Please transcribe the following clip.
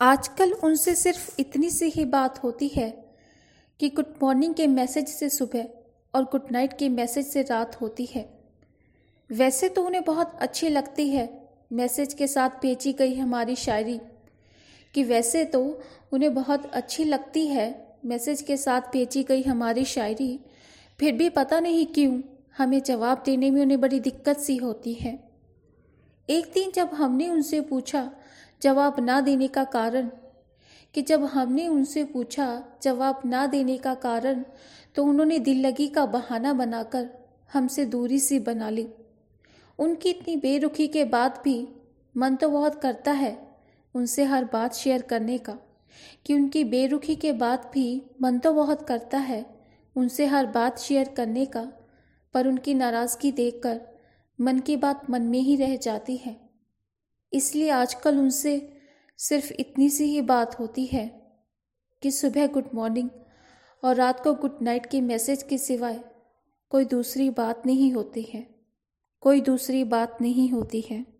आजकल उनसे सिर्फ़ इतनी सी ही बात होती है कि गुड मॉर्निंग के मैसेज से सुबह और गुड नाइट के मैसेज से रात होती है। वैसे तो उन्हें बहुत अच्छी लगती है मैसेज के साथ भेजी गई हमारी शायरी। कि वैसे तो उन्हें बहुत अच्छी लगती है मैसेज के साथ भेजी गई हमारी शायरी। फिर भी पता नहीं क्यों हमें जवाब देने में उन्हें बड़ी दिक्कत सी होती है। एक दिन जब हमने उनसे पूछा जवाब ना देने का कारण? कि जब हमने उनसे पूछा, जवाब ना देने का कारण तो उन्होंने दिल लगी का बहाना बनाकर हमसे दूरी सी बना ली। उनकी इतनी बेरुखी के बाद भी मन तो बहुत करता है उनसे हर बात शेयर करने का, कि उनकी बेरुखी के बाद भी मन तो बहुत करता है उनसे हर बात शेयर करने का, पर उनकी नाराज़गी देखकर मन की बात मन में ही रह जाती है। इसलिए आजकल उनसे सिर्फ़ इतनी सी ही बात होती है कि सुबह गुड मॉर्निंग और रात को गुड नाइट के मैसेज के सिवाय कोई दूसरी बात नहीं होती है। कोई दूसरी बात नहीं होती है।